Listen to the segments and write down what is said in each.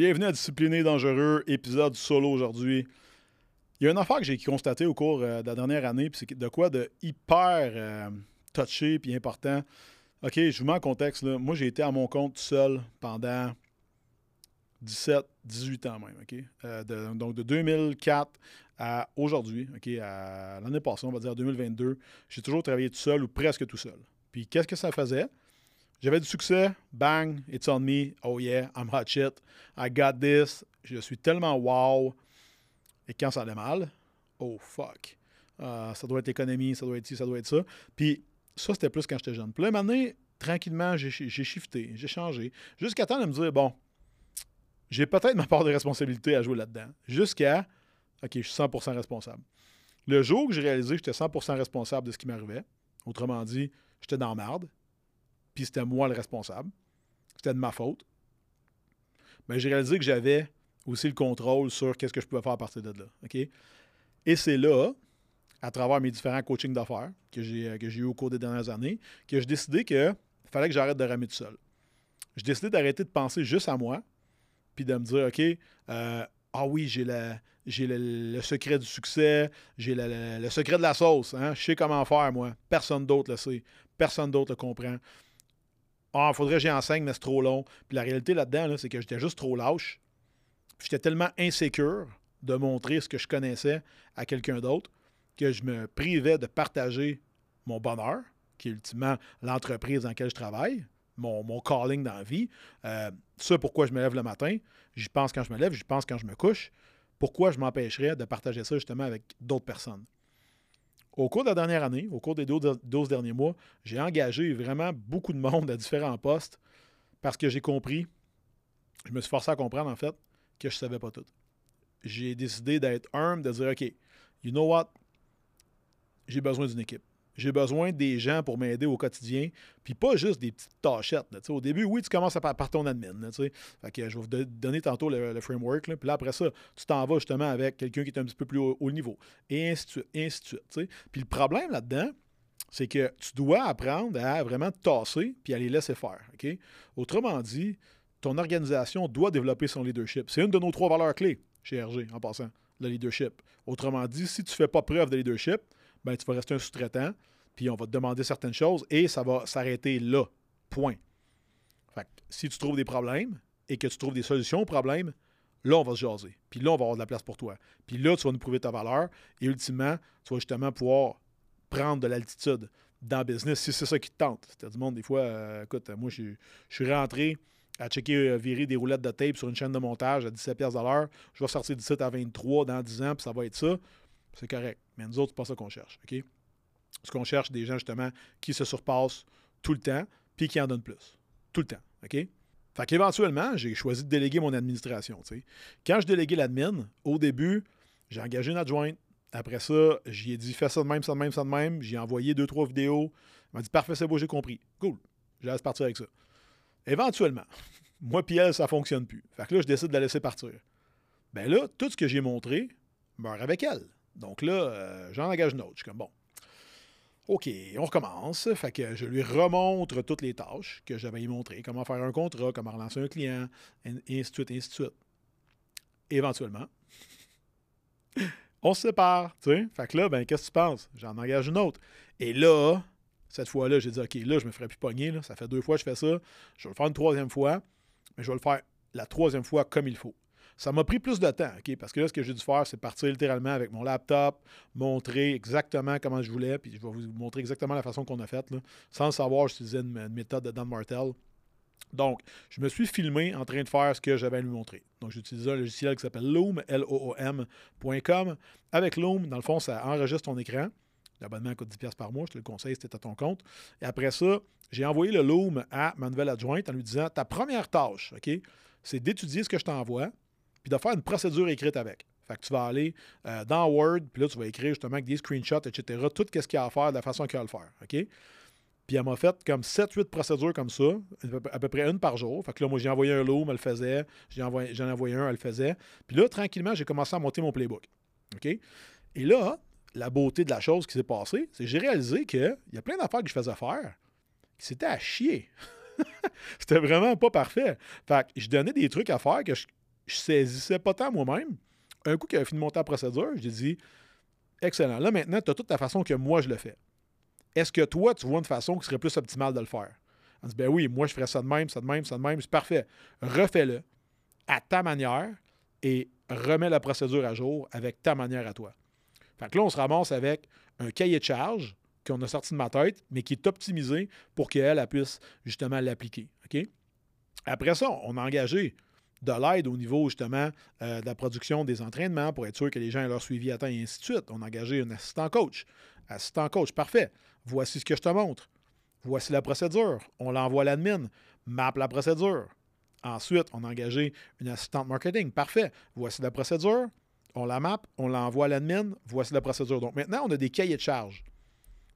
Bienvenue à Discipliné Dangereux, épisode solo aujourd'hui. Il y a une affaire que j'ai constatée au cours euh, de la dernière année, puis c'est de quoi de hyper euh, touché puis important. OK, je vous mets en contexte. Là. Moi, j'ai été à mon compte seul pendant 17, 18 ans même. OK? Euh, de- donc, de 2004 à aujourd'hui, OK, à l'année passée, on va dire 2022, j'ai toujours travaillé tout seul ou presque tout seul. Puis, qu'est-ce que ça faisait? J'avais du succès, bang, it's on me, oh yeah, I'm hot shit, I got this, je suis tellement wow. Et quand ça allait mal, oh fuck, Euh, ça doit être économie, ça doit être ci, ça doit être ça. Puis ça, c'était plus quand j'étais jeune. Puis là, maintenant, tranquillement, j'ai shifté, j'ai changé, jusqu'à temps de me dire, bon, j'ai peut-être ma part de responsabilité à jouer là-dedans. Jusqu'à, OK, je suis 100% responsable. Le jour que j'ai réalisé que j'étais 100% responsable de ce qui m'arrivait, autrement dit, j'étais dans merde, puis c'était moi le responsable, c'était de ma faute, mais j'ai réalisé que j'avais aussi le contrôle sur qu'est-ce que je pouvais faire à partir de là. Et c'est là, à travers mes différents coachings d'affaires que j'ai euh, que j'ai eu au cours des dernières années, que j'ai décidé qu'il fallait que j'arrête de ramer tout seul. J'ai décidé d'arrêter de penser juste à moi, puis de me dire, OK, euh, ah oui, j'ai la- j'ai le, secret du succès, j'ai le secret de la sauce, hein? je sais comment faire, moi. Personne d'autre le sait, personne d'autre le comprend. Ah, faudrait que j'y enseigne, mais c'est trop long. Puis la réalité là-dedans, là, c'est que j'étais juste trop lâche. Puis J'étais tellement insécure de montrer ce que je connaissais à quelqu'un d'autre que je me privais de partager mon bonheur, qui est ultimement l'entreprise dans laquelle je travaille, mon, calling dans la vie. Euh, ça, pourquoi je me lève le matin, j'y pense quand je me lève, j'y pense quand je me couche. Pourquoi je m'empêcherais de partager ça justement avec d'autres personnes? Au cours de la dernière année, au cours des 12, 12 derniers mois, j'ai engagé vraiment beaucoup de monde à différents postes parce que j'ai compris, je me suis forcé à comprendre en fait que je ne savais pas tout. J'ai décidé d'être humble, de dire OK, you know what? J'ai besoin d'une équipe. J'ai besoin des gens pour m'aider au quotidien, puis pas juste des petites tâchettes. au début, oui, tu commences à par, ton admin. Fait que je vais vous do- donner tantôt le, framework. là, puis là, après ça, tu t'en vas justement avec quelqu'un qui est un petit peu plus haut, niveau. Et ainsi de suite. Ainsi de suite. Puis le problème là-dedans, c'est que tu dois apprendre à vraiment tasser puis à les laisser faire. Autrement dit, ton organisation doit développer son leadership. C'est une de nos trois valeurs clés chez RG, en passant, le leadership. Autrement dit, si tu ne fais pas preuve de leadership, ben, tu vas rester un sous-traitant, puis on va te demander certaines choses et ça va s'arrêter là. Point. Fait que si tu trouves des problèmes et que tu trouves des solutions aux problèmes, là, on va se jaser. Puis là, on va avoir de la place pour toi. Puis là, tu vas nous prouver ta valeur et ultimement, tu vas justement pouvoir prendre de l'altitude dans le business si c'est ça qui te tente. C'est du monde, des fois, euh, écoute, moi, je suis- rentré à checker euh, virer des roulettes de tape sur une chaîne de montage à 17 pièces l'heure. Je vais sortir 17 à 23 dans 10 ans, puis ça va être ça. C'est correct. Mais nous autres, c'est pas ça qu'on cherche. OK? Ce qu'on cherche, des gens, justement, qui se surpassent tout le temps, puis qui en donnent plus. Tout le temps. OK? Fait qu'éventuellement, j'ai choisi de déléguer mon administration. Quand je déléguais l'admin, au début, j'ai engagé une adjointe. Après ça, j'y ai dit fais ça de même, ça de même, ça de même. J'ai envoyé deux, trois vidéos. Elle m'a dit parfait, c'est beau, j'ai compris. Cool. Je laisse partir avec ça. Éventuellement, moi puis elle, ça fonctionne plus. Fait que là, je décide de la laisser partir. Ben là, tout ce que j'ai montré meurt avec elle. Donc là, euh, j'en engage une autre. Je suis comme bon. OK, on recommence. Fait que je lui remontre toutes les tâches que j'avais y montré. Comment faire un contrat, comment relancer un client, et ainsi de suite, et ainsi de suite. Éventuellement, on se sépare, tu. Fait que là, ben, qu'est-ce que tu penses? J'en engage une autre. Et là, cette fois-là, j'ai dit, OK, là, je me ferai plus pogner. Ça fait deux fois que je fais ça. Je vais le faire une troisième fois, mais je vais le faire la troisième fois comme il faut. Ça m'a pris plus de temps, OK? Parce que là, ce que j'ai dû faire, c'est partir littéralement avec mon laptop, montrer exactement comment je voulais, puis je vais vous montrer exactement la façon qu'on a faite. Sans savoir, j'utilisais une, une méthode de Dan Martel. Donc, je me suis filmé en train de faire ce que j'avais à lui montrer. Donc, j'ai utilisé un logiciel qui s'appelle Loom, L-O-O-M.com. Avec Loom, dans le fond, ça enregistre ton écran. L'abonnement coûte 10$ par mois, je te le conseille, c'était à ton compte. Et après ça, j'ai envoyé le Loom à ma nouvelle adjointe en lui disant Ta première tâche, OK, c'est d'étudier ce que je t'envoie, puis de faire une procédure écrite avec. Fait que tu vas aller euh, dans Word, puis là, tu vas écrire justement avec des screenshots, etc., tout ce qu'il y a à faire de la façon qu'il y a à le faire. OK? Puis elle m'a fait comme 7-8 procédures comme ça, à peu près une par jour. Fait que là, moi, j'ai envoyé un loom, elle le faisait. J'en envoyé, ai envoyé un, elle le faisait. Puis là, tranquillement, j'ai commencé à monter mon playbook. OK? Et là, la beauté de la chose qui s'est passée, c'est que j'ai réalisé qu'il y a plein d'affaires que je faisais faire qui c'était à chier. c'était vraiment pas parfait. Fait que je donnais des trucs à faire que je, je saisissais pas tant moi-même. Un coup qu'il a fini de monter la procédure, j'ai dit Excellent. Là, maintenant, tu as toute la façon que moi je le fais. Est-ce que toi, tu vois une façon qui serait plus optimale de le faire? On dit Ben oui, moi, je ferais ça de même, ça de même, ça de même. C'est parfait. Refais-le à ta manière et remets la procédure à jour avec ta manière à toi. Fait que là, on se ramasse avec un cahier de charge qu'on a sorti de ma tête, mais qui est optimisé pour qu'elle puisse justement l'appliquer. Après ça, on a engagé de l'aide au niveau justement euh, de la production des entraînements pour être sûr que les gens aient leur suivi temps et ainsi de suite. On a engagé un assistant coach. Assistant coach, parfait. Voici ce que je te montre. Voici la procédure. On l'envoie à l'admin. Map la procédure. Ensuite, on a engagé une assistante marketing. Parfait. Voici la procédure. On la map, on l'envoie à l'admin. Voici la procédure. Donc maintenant, on a des cahiers de charges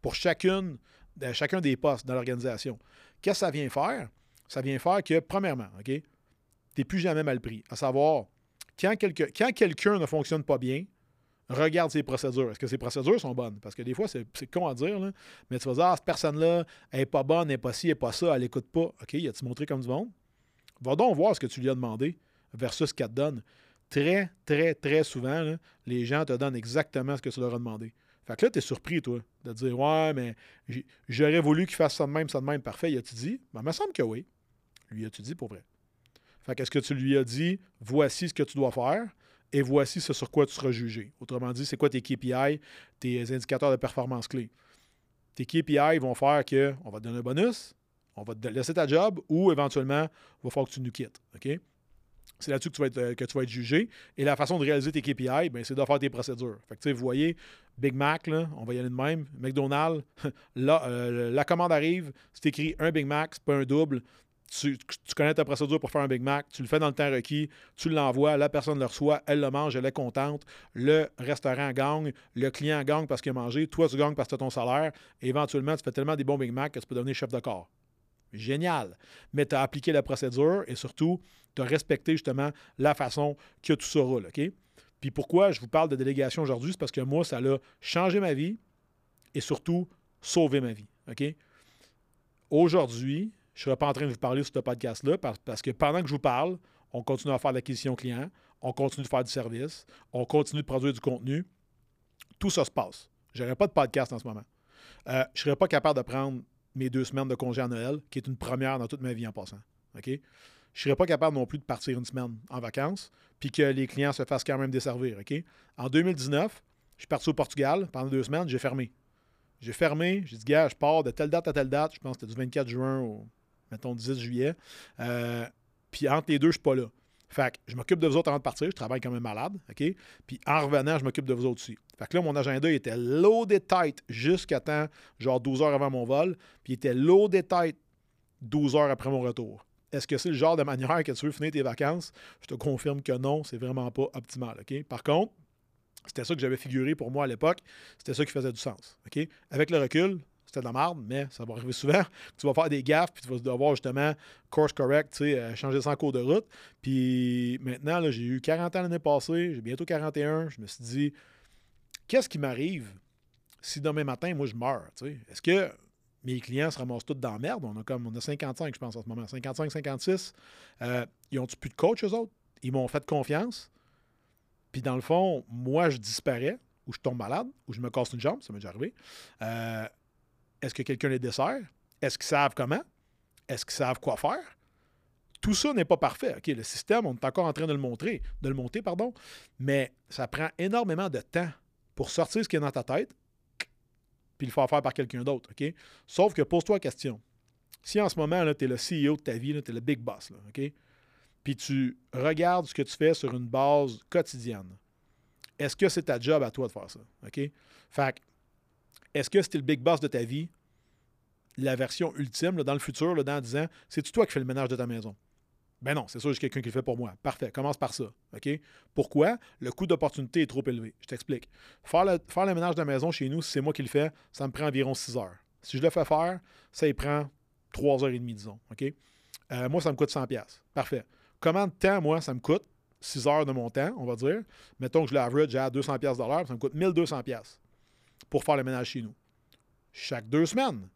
pour chacune, euh, chacun des postes dans l'organisation. Qu'est-ce que ça vient faire? Ça vient faire que, premièrement, OK, tu n'es plus jamais mal pris. À savoir, quand, quelqu'un ne fonctionne pas bien, regarde ses procédures. Est-ce que ses procédures sont bonnes? Parce que des fois, c'est con à dire, mais tu vas dire, ah, cette personne-là, elle n'est pas bonne, elle n'est pas ci, elle n'est pas ça, elle n'écoute pas. OK, il a-tu montré comme du monde? Va donc voir ce que tu lui as demandé versus ce qu'elle te donne. Très, très, très souvent, les gens te donnent exactement ce que tu leur as demandé. Fait que là, tu es surpris, toi, de dire Ouais, mais j'aurais voulu qu'il fasse ça de même, ça de même, parfait. Il a-tu dit? Ben, il me semble que oui. Lui a-tu dit pour vrai? Fait qu'est-ce que tu lui as dit? Voici ce que tu dois faire et voici ce sur quoi tu seras jugé. Autrement dit, c'est quoi tes KPI, tes indicateurs de performance clés? Tes KPI vont faire que on va te donner un bonus, on va te laisser ta job ou éventuellement, il va falloir que tu nous quittes. OK? C'est là-dessus que, tu vas être, que tu vas être jugé. Et la façon de réaliser tes KPI, ben, c'est de faire tes procédures. Fait que, vous voyez, Big Mac, on va y aller de même. McDonald's, là, euh, la commande arrive, c'est écrit un Big Mac, c'est pas un double tu, connais ta procédure pour faire un Big Mac, tu le fais dans le temps requis, tu l'envoies, la personne le reçoit, elle le mange, elle est contente, le restaurant gagne, le client gagne parce qu'il a mangé, toi tu gagnes parce que tu as ton salaire, éventuellement tu fais tellement des bons Big Mac que tu peux devenir chef de corps. Génial. Mais tu as appliqué la procédure et surtout, tu as respecté justement la façon que tout ça roule. Puis pourquoi je vous parle de délégation aujourd'hui, c'est parce que moi, ça a changé ma vie et surtout sauvé ma vie. Aujourd'hui, je ne serai pas en train de vous parler sur ce podcast-là parce que pendant que je vous parle, on continue à faire l'acquisition client, on continue de faire du service, on continue de produire du contenu. Tout ça se passe. Je n'aurai pas de podcast en ce moment. Euh, je ne serais pas capable de prendre mes deux semaines de congé à Noël, qui est une première dans toute ma vie en passant. Je ne serais pas capable non plus de partir une semaine en vacances, puis que les clients se fassent quand même desservir. En 2019, je suis parti au Portugal pendant deux semaines, j'ai fermé. J'ai fermé, j'ai dit, gars, je pars de telle date à telle date, je pense que c'était du 24 juin au mettons 10 juillet. Euh, puis entre les deux, je suis pas là. Fait que je m'occupe de vous autres avant de partir. Je travaille comme un malade. OK? Puis en revenant, je m'occupe de vous autres aussi. Fait que là, mon agenda était loaded tight jusqu'à temps, genre 12 heures avant mon vol. Puis il était loaded tight 12 heures après mon retour. Est-ce que c'est le genre de manière que tu veux finir tes vacances? Je te confirme que non, c'est vraiment pas optimal. OK? Par contre, c'était ça que j'avais figuré pour moi à l'époque. C'était ça qui faisait du sens. OK? Avec le recul, c'était de la merde, mais ça va arriver souvent. Tu vas faire des gaffes, puis tu vas devoir justement course correct, tu sais, euh, changer sans cours de route. Puis maintenant, j'ai eu 40 ans l'année passée, j'ai bientôt 41. Je me suis dit, qu'est-ce qui m'arrive si demain matin, moi, je meurs? Est-ce que mes clients se ramassent tous dans la merde? On a comme on a 55, je pense, en ce moment. 55, 56. Euh, ils ont-tu plus de coach, eux autres? Ils m'ont fait confiance. Puis dans le fond, moi, je disparais, ou je tombe malade, ou je me casse une jambe, ça m'est déjà arrivé. Euh, est-ce que quelqu'un les dessert? Est-ce qu'ils savent comment? Est-ce qu'ils savent quoi faire? Tout ça n'est pas parfait. Le système, on est encore en train de le montrer, de le monter, pardon, mais ça prend énormément de temps pour sortir ce qui est dans ta tête, puis le faire faire par quelqu'un d'autre. Sauf que pose-toi la question. Si en ce moment, tu es le CEO de ta vie, tu es le big boss, OK? Puis tu regardes ce que tu fais sur une base quotidienne. Est-ce que c'est ta job à toi de faire ça? OK? Fait est-ce que c'était le big boss de ta vie, la version ultime, dans le futur, dans 10 ans, c'est toi qui fais le ménage de ta maison? Ben non, c'est sûr, j'ai quelqu'un qui le fait pour moi. Parfait, commence par ça. Pourquoi? Le coût d'opportunité est trop élevé. Je t'explique. Faire le, faire le ménage de la maison chez nous, si c'est moi qui le fais, ça me prend environ 6 heures. Si je le fais faire, ça y prend 3 heures et demie, disons. OK? Euh, moi, ça me coûte 100$. Parfait. Comment de temps, moi, ça me coûte? 6 heures de mon temps, on va dire? Mettons que je l'average à 200$ ça me coûte 1200$ pour faire le ménage chez nous. Chaque deux semaines.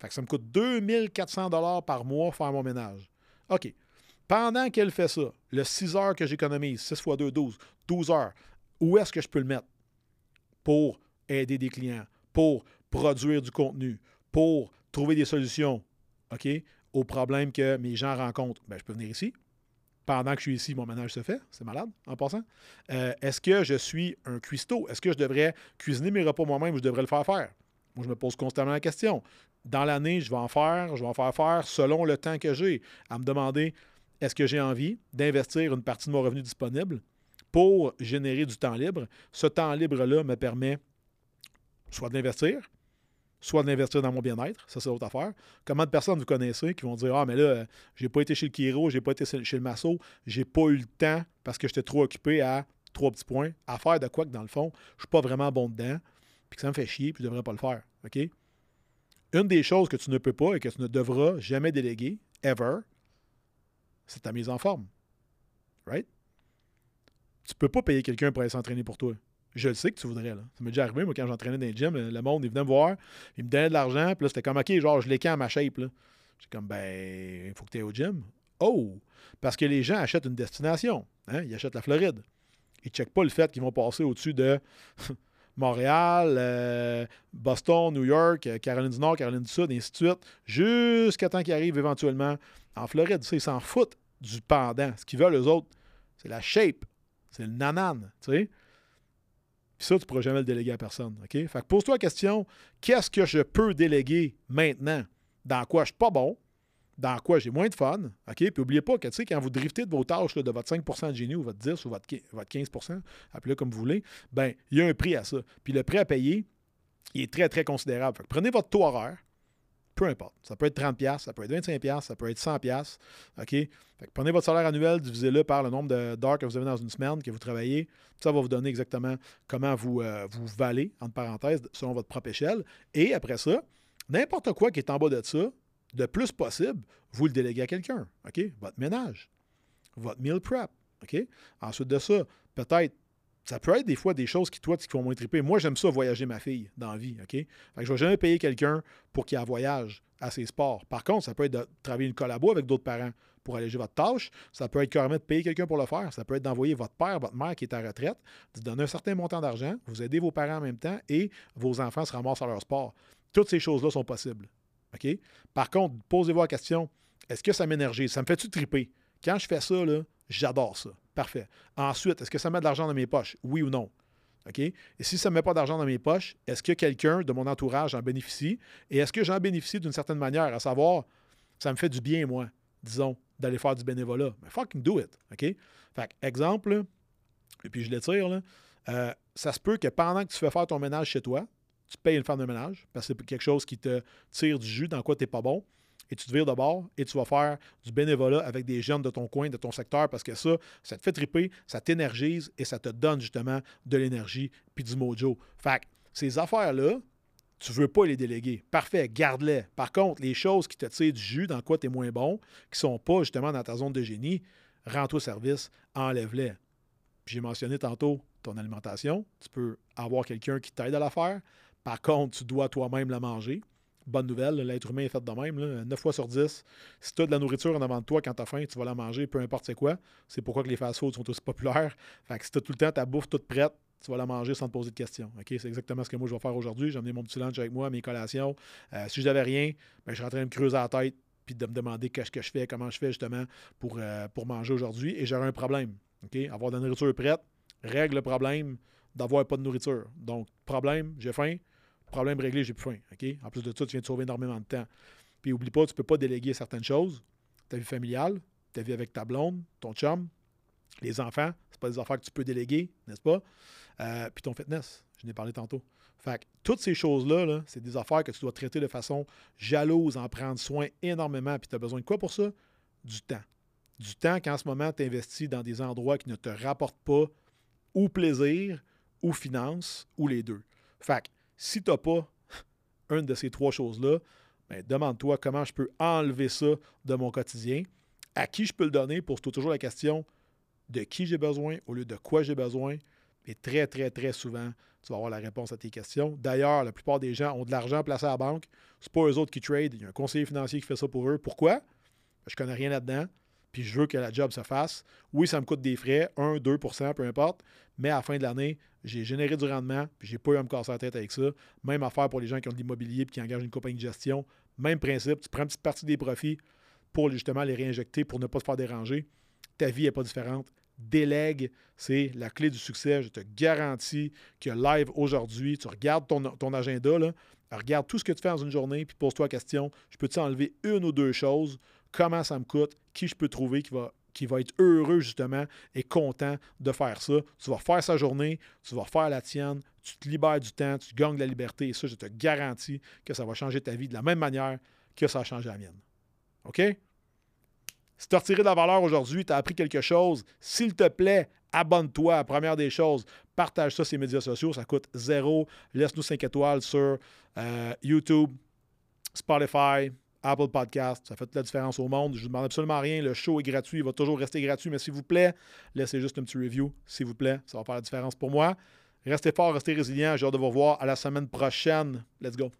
Fait que ça me coûte 2400 dollars par mois faire mon ménage. OK. Pendant qu'elle fait ça, le 6 heures que j'économise, 6 x 2, 12, 12 heures, où est-ce que je peux le mettre pour aider des clients, pour produire du contenu, pour trouver des solutions OK, aux problèmes que mes gens rencontrent? Ben, je peux venir ici. Pendant que je suis ici, mon ménage se fait. C'est malade, en passant. Euh, est-ce que je suis un cuistot? Est-ce que je devrais cuisiner mes repas moi-même ou je devrais le faire faire? Moi, je me pose constamment la question. Dans l'année, je vais en faire, je vais en faire faire selon le temps que j'ai, à me demander est-ce que j'ai envie d'investir une partie de mon revenu disponible pour générer du temps libre? Ce temps libre-là me permet soit de l'investir, soit de l'investir dans mon bien-être, ça c'est autre affaire. Comment de personnes vous connaissez qui vont dire Ah, mais là, j'ai pas été chez le Kiro, j'ai pas été chez le Masso, j'ai pas eu le temps parce que j'étais trop occupé à trois petits points, à faire de quoi que dans le fond, je suis pas vraiment bon dedans, puis que ça me fait chier, puis je devrais pas le faire. OK? Une des choses que tu ne peux pas et que tu ne devras jamais déléguer, ever, c'est ta mise en forme. Right? Tu peux pas payer quelqu'un pour aller s'entraîner pour toi. Je le sais que tu voudrais. Là. Ça m'est déjà arrivé, moi, quand j'entraînais dans les gym, le monde, il venait me voir, il me donnait de l'argent, puis là, c'était comme, OK, genre, je quand à ma shape. J'étais comme, ben, il faut que tu ailles au gym. Oh! Parce que les gens achètent une destination. Hein? Ils achètent la Floride. Ils ne checkent pas le fait qu'ils vont passer au-dessus de Montréal, euh, Boston, New York, euh, Caroline du Nord, Caroline du Sud, et ainsi de suite, jusqu'à temps qu'ils arrivent éventuellement en Floride. ils s'en foutent du pendant. Ce qu'ils veulent, eux autres, c'est la shape. C'est le nanan. Tu sais? Puis ça, tu ne pourras jamais le déléguer à personne. OK? Fait que pose-toi la question qu'est-ce que je peux déléguer maintenant? Dans quoi je suis pas bon? Dans quoi j'ai moins de fun? OK? Puis n'oubliez pas que, tu sais, quand vous driftez de vos tâches, de votre 5% de génie ou votre 10 ou votre, 15% appelez-le comme vous voulez, ben il y a un prix à ça. Puis le prix à payer, il est très, très considérable. Fait que prenez votre taux horaire, peu importe. Ça peut être 30$, ça peut être 25$, ça peut être 100$. OK? prenez votre salaire annuel, divisez-le par le nombre d'heures que vous avez dans une semaine, que vous travaillez. Ça va vous donner exactement comment vous, euh, vous valez, entre parenthèses, selon votre propre échelle. Et après ça, n'importe quoi qui est en bas de ça, le plus possible, vous le déléguez à quelqu'un. Votre ménage, votre meal prep. Ensuite de ça, peut-être ça peut être des fois des choses qui, toi, qui font moins triper. Moi, j'aime ça voyager ma fille dans la vie, OK? Fait que je ne vais jamais payer quelqu'un pour qu'il voyage à ses sports. Par contre, ça peut être de travailler une collabo avec d'autres parents pour alléger votre tâche. Ça peut être carrément de payer quelqu'un pour le faire. Ça peut être d'envoyer votre père, votre mère qui est à retraite, de donner un certain montant d'argent, vous aidez vos parents en même temps et vos enfants se ramassent à leur sport. Toutes ces choses-là sont possibles. OK? Par contre, posez-vous la question, est-ce que ça m'énergie? Ça me fait-tu triper? Quand je fais ça, j'adore ça. Parfait. Ensuite, est-ce que ça met de l'argent dans mes poches? Oui ou non? Et si ça ne met pas d'argent dans mes poches, est-ce que quelqu'un de mon entourage en bénéficie? Et est-ce que j'en bénéficie d'une certaine manière? À savoir, ça me fait du bien, moi, disons, d'aller faire du bénévolat. Mais fucking do it. OK? Fait exemple, et puis je l'étire, là, euh, ça se peut que pendant que tu fais faire ton ménage chez toi, tu payes une femme de ménage parce que c'est quelque chose qui te tire du jus dans quoi tu n'es pas bon et tu te vires de bord et tu vas faire du bénévolat avec des jeunes de ton coin, de ton secteur, parce que ça, ça te fait triper, ça t'énergise et ça te donne justement de l'énergie puis du mojo. Fait que ces affaires-là, tu ne veux pas les déléguer. Parfait, garde-les. Par contre, les choses qui te tirent du jus, dans quoi tu es moins bon, qui ne sont pas justement dans ta zone de génie, rends-toi service, enlève-les. J'ai mentionné tantôt ton alimentation. Tu peux avoir quelqu'un qui t'aide à la faire. Par contre, tu dois toi-même la manger bonne nouvelle, l'être humain est fait de même. Là. 9 fois sur 10, si tu as de la nourriture en avant de toi quand tu as faim, tu vas la manger, peu importe c'est quoi. C'est pourquoi que les fast-foods sont aussi populaires. Fait que si tu as tout le temps ta bouffe toute prête, tu vas la manger sans te poser de questions. C'est exactement ce que moi je vais faire aujourd'hui. J'ai emmené mon petit lunch avec moi, mes collations. Euh, si je n'avais rien, ben, je serais en train de me creuser la tête puis de me demander qu'est-ce que je fais, comment je fais justement pour, euh, pour manger aujourd'hui. Et j'aurais un problème. Avoir de la nourriture prête règle le problème d'avoir pas de nourriture. Donc, problème, j'ai faim, Problème réglé, j'ai plus faim. En plus de ça, tu viens de sauver énormément de temps. Puis oublie pas, tu ne peux pas déléguer certaines choses. Ta vie familiale, ta vie avec ta blonde, ton chum, les enfants, c'est pas des affaires que tu peux déléguer, n'est-ce pas? Euh, puis ton fitness, je n'ai parlé tantôt. Fait que toutes ces choses-là, -là, c'est des affaires que tu dois traiter de façon jalouse, en prendre soin énormément. Puis tu as besoin de quoi pour ça? Du temps. Du temps qu'en ce moment, tu investis dans des endroits qui ne te rapportent pas ou plaisir, ou finance, ou les deux. Fait que si tu n'as pas une de ces trois choses-là, ben, demande-toi comment je peux enlever ça de mon quotidien, à qui je peux le donner, pour toujours la question de qui j'ai besoin au lieu de quoi j'ai besoin. Et très, très, très souvent, tu vas avoir la réponse à tes questions. D'ailleurs, la plupart des gens ont de l'argent placé à la banque. Ce pas eux autres qui trade. Il y a un conseiller financier qui fait ça pour eux. Pourquoi? Je ne connais rien là-dedans. Puis je veux que la job se fasse. Oui, ça me coûte des frais, 1, 2% peu importe, mais à la fin de l'année, j'ai généré du rendement, puis j'ai pas eu à me casser la tête avec ça. Même affaire pour les gens qui ont de l'immobilier puis qui engagent une compagnie de gestion. Même principe, tu prends une petite partie des profits pour justement les réinjecter pour ne pas te faire déranger. Ta vie n'est pas différente. Délègue, c'est la clé du succès. Je te garantis que live aujourd'hui, tu regardes ton, ton agenda, là, regarde tout ce que tu fais dans une journée, puis pose-toi la question, je peux-tu enlever une ou deux choses? Comment ça me coûte? Qui je peux trouver qui va être heureux justement et content de faire ça. Tu vas faire sa journée, tu vas faire la tienne, tu te libères du temps, tu gagnes de la liberté et ça, je te garantis que ça va changer ta vie de la même manière que ça a changé la mienne. OK? Si tu as retiré de la valeur aujourd'hui, tu as appris quelque chose, s'il te plaît, abonne-toi. Première des choses, partage ça sur les médias sociaux, ça coûte zéro. Laisse-nous 5 étoiles sur euh, YouTube, Spotify, Apple Podcast. Ça fait la différence au monde. Je ne vous demande absolument rien. Le show est gratuit. Il va toujours rester gratuit. Mais s'il vous plaît, laissez juste un petit review. S'il vous plaît, ça va faire la différence pour moi. Restez fort, restez résilient. J'ai hâte de vous revoir à la semaine prochaine. Let's go.